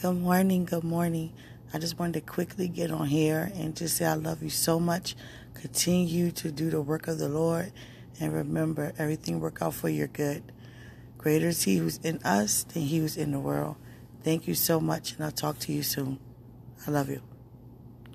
Good morning. Good morning. I just wanted to quickly get on here and just say I love you so much. Continue to do the work of the Lord and remember everything work out for your good. Greater is He who's in us than He who's in the world. Thank you so much, and I'll talk to you soon. I love you.